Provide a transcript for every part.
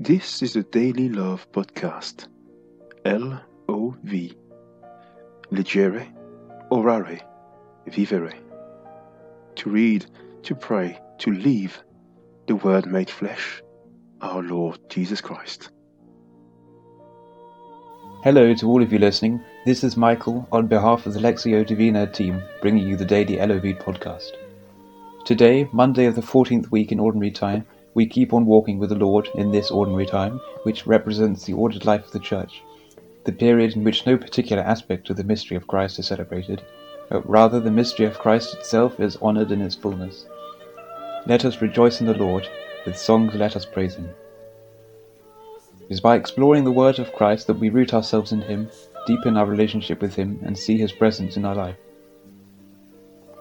This is the Daily LOV Podcast. L O V. Legere, orare, vivere. To read, to pray, to leave, the Word made flesh, our Lord Jesus Christ. Hello to all of you listening. This is Michael on behalf of the Lectio Divina team bringing you the daily LOV podcast. Today, Monday of the 14th week in Ordinary Time, we keep on walking with the Lord in this ordinary time, which represents the ordered life of the Church, the period in which no particular aspect of the mystery of Christ is celebrated, but rather the mystery of Christ itself is honoured in its fullness. Let us rejoice in the Lord, with songs let us praise Him. It is by exploring the Word of Christ that we root ourselves in Him, deepen our relationship with Him, and see His presence in our life.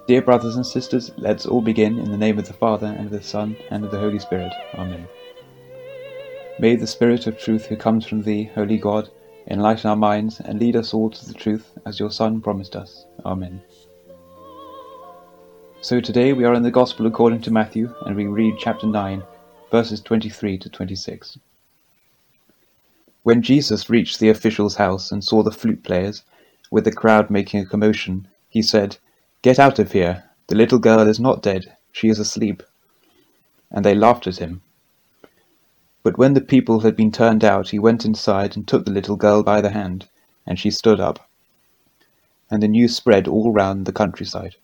Dear brothers and sisters, let's all begin in the name of the Father, and of the Son, and of the Holy Spirit. Amen. May the Spirit of truth who comes from Thee, Holy God, enlighten our minds and lead us all to the truth as your Son promised us. Amen. So today we are in the Gospel according to Matthew, and we read chapter 9, verses 23 to 26. When Jesus reached the official's house and saw the flute players, with the crowd making a commotion, he said, Get out of here! The little girl is not dead, she is asleep. And they laughed at him. But when the people had been turned out, he went inside and took the little girl by the hand, and she stood up. And the news spread all round the countryside.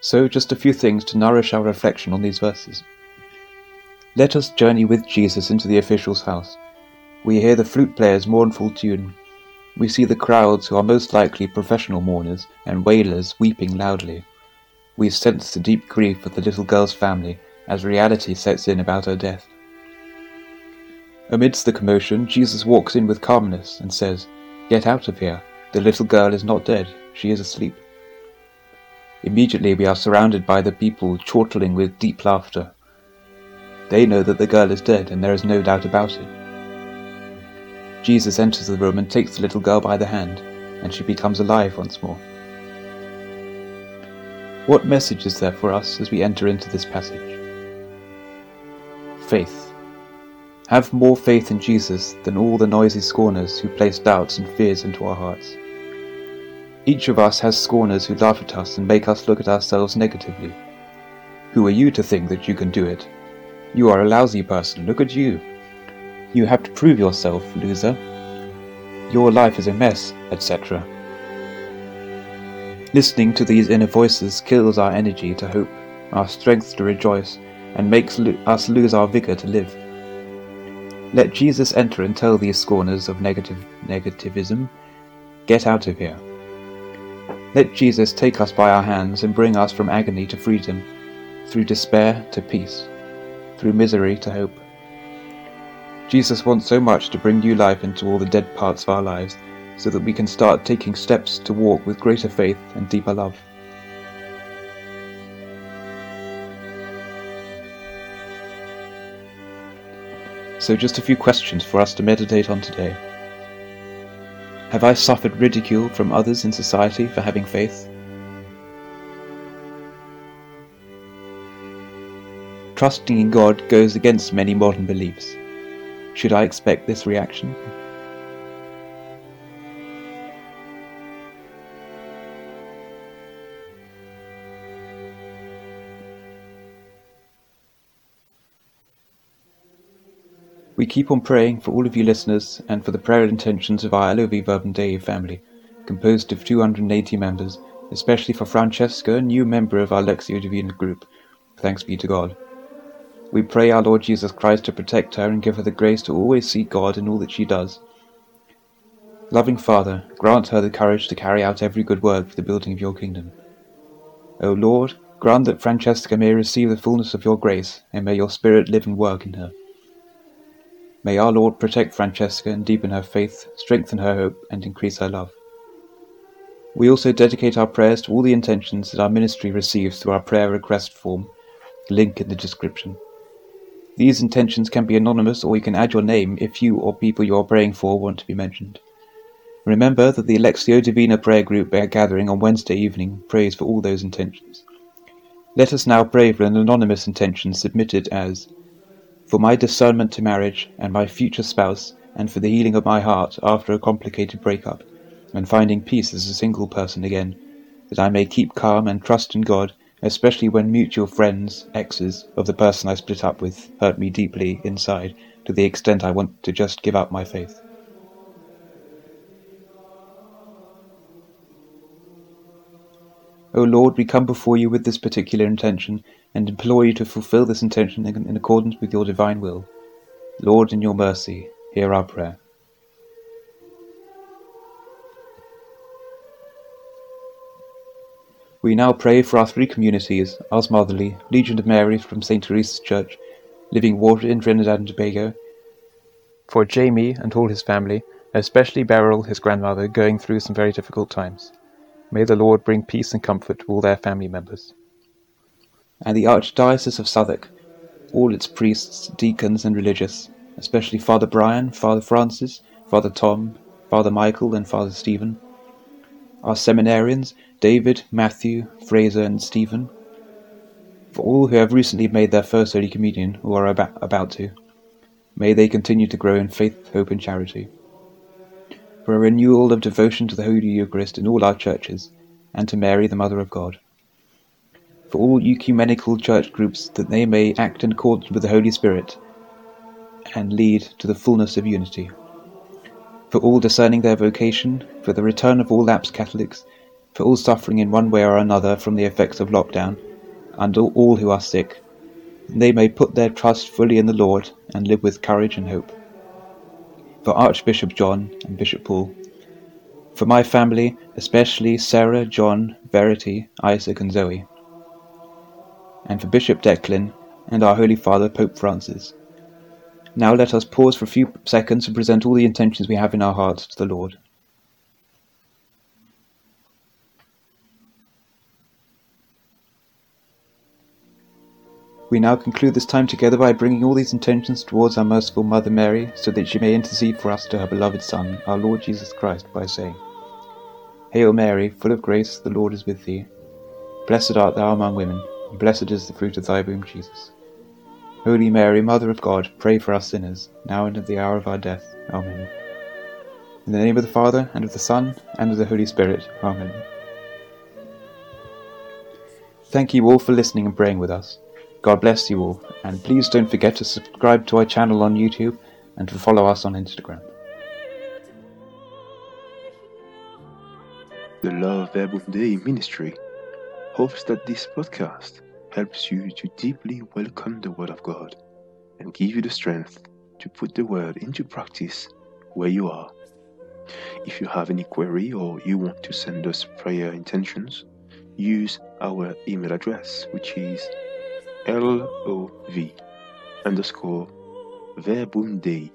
So, just a few things to nourish our reflection on these verses. Let us journey with Jesus into the official's house we hear the flute player's mournful tune. We see the crowds who are most likely professional mourners and wailers weeping loudly. We sense the deep grief of the little girl's family as reality sets in about her death. Amidst the commotion, Jesus walks in with calmness and says, Get out of here. The little girl is not dead. She is asleep. Immediately we are surrounded by the people chortling with deep laughter. They know that the girl is dead, and there is no doubt about it. Jesus enters the room and takes the little girl by the hand, and she becomes alive once more. What message is there for us as we enter into this passage? Faith. Have more faith in Jesus than all the noisy scorners who place doubts and fears into our hearts. Each of us has scorners who laugh at us and make us look at ourselves negatively. Who are you to think that you can do it? You are a lousy person, look at you. You have to prove yourself, loser. Your life is a mess, etc. Listening to these inner voices kills our energy to hope, our strength to rejoice, and makes lo- us lose our vigor to live. Let Jesus enter and tell these scorners of negative negativism, get out of here. Let Jesus take us by our hands and bring us from agony to freedom, through despair to peace, through misery to hope. Jesus wants so much to bring new life into all the dead parts of our lives so that we can start taking steps to walk with greater faith and deeper love. So, just a few questions for us to meditate on today. Have I suffered ridicule from others in society for having faith? Trusting in God goes against many modern beliefs. Should I expect this reaction? We keep on praying for all of you listeners and for the prayer intentions of our LOV Verbum Dei family, composed of 280 members, especially for Francesca, a new member of our Lectio Divina group. Thanks be to God. We pray our Lord Jesus Christ to protect her and give her the grace to always seek God in all that she does. Loving Father, grant her the courage to carry out every good work for the building of your kingdom. O Lord, grant that Francesca may receive the fullness of your grace, and may your Spirit live and work in her. May our Lord protect Francesca and deepen her faith, strengthen her hope, and increase her love. We also dedicate our prayers to all the intentions that our ministry receives through our prayer request form, link in the description. These intentions can be anonymous or you can add your name if you or people you are praying for want to be mentioned. Remember that the Lectio Divina prayer group gathering on Wednesday evening prays for all those intentions. Let us now pray for an anonymous intention submitted as For my discernment to marriage and my future spouse, and for the healing of my heart after a complicated breakup, and finding peace as a single person again, that I may keep calm and trust in God, especially when mutual friends, exes, of the person I split up with hurt me deeply inside to the extent I want to just give up my faith. O Lord, we come before you with this particular intention and implore you to fulfill this intention in accordance with your divine will. Lord, in your mercy, hear our prayer. We now pray for our three communities, Ars Motherly, Legion of Mary from St. Teresa's Church, Living Water in Trinidad and Tobago, for Jamie and all his family, especially Beryl, his grandmother, going through some very difficult times. May the Lord bring peace and comfort to all their family members. And the Archdiocese of Southwark, all its priests, deacons, and religious, especially Father Brian, Father Francis, Father Tom, Father Michael, and Father Stephen. Our seminarians, David, Matthew, Fraser, and Stephen. For all who have recently made their first Holy Communion or are about, about to, may they continue to grow in faith, hope, and charity for a renewal of devotion to the Holy Eucharist in all our churches, and to Mary, the Mother of God. For all ecumenical church groups, that they may act in accordance with the Holy Spirit and lead to the fullness of unity. For all discerning their vocation, for the return of all lapsed Catholics, for all suffering in one way or another from the effects of lockdown, and all who are sick, they may put their trust fully in the Lord and live with courage and hope for Archbishop John and Bishop Paul, for my family, especially Sarah, John, Verity, Isaac, and Zoe, and for Bishop Declan and our Holy Father, Pope Francis. Now let us pause for a few seconds to present all the intentions we have in our hearts to the Lord. We now conclude this time together by bringing all these intentions towards our merciful Mother Mary, so that she may intercede for us to her beloved Son, our Lord Jesus Christ, by saying, Hail Mary, full of grace, the Lord is with thee. Blessed art thou among women, and blessed is the fruit of thy womb, Jesus. Holy Mary, Mother of God, pray for us sinners, now and at the hour of our death. Amen. In the name of the Father, and of the Son, and of the Holy Spirit. Amen. Thank you all for listening and praying with us. God bless you all, and please don't forget to subscribe to our channel on YouTube and to follow us on Instagram. The LOV Verbum Dei ministry hopes that this podcast helps you to deeply welcome the Word of God and give you the strength to put the Word into practice where you are. If you have any query or you want to send us prayer intentions, use our email address, which is L-O-V underscore verbum dei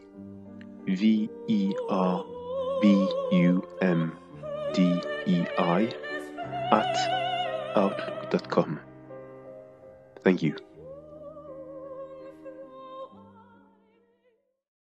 V-E-R-B-U-M-D-E-I at outlook.com. Thank you.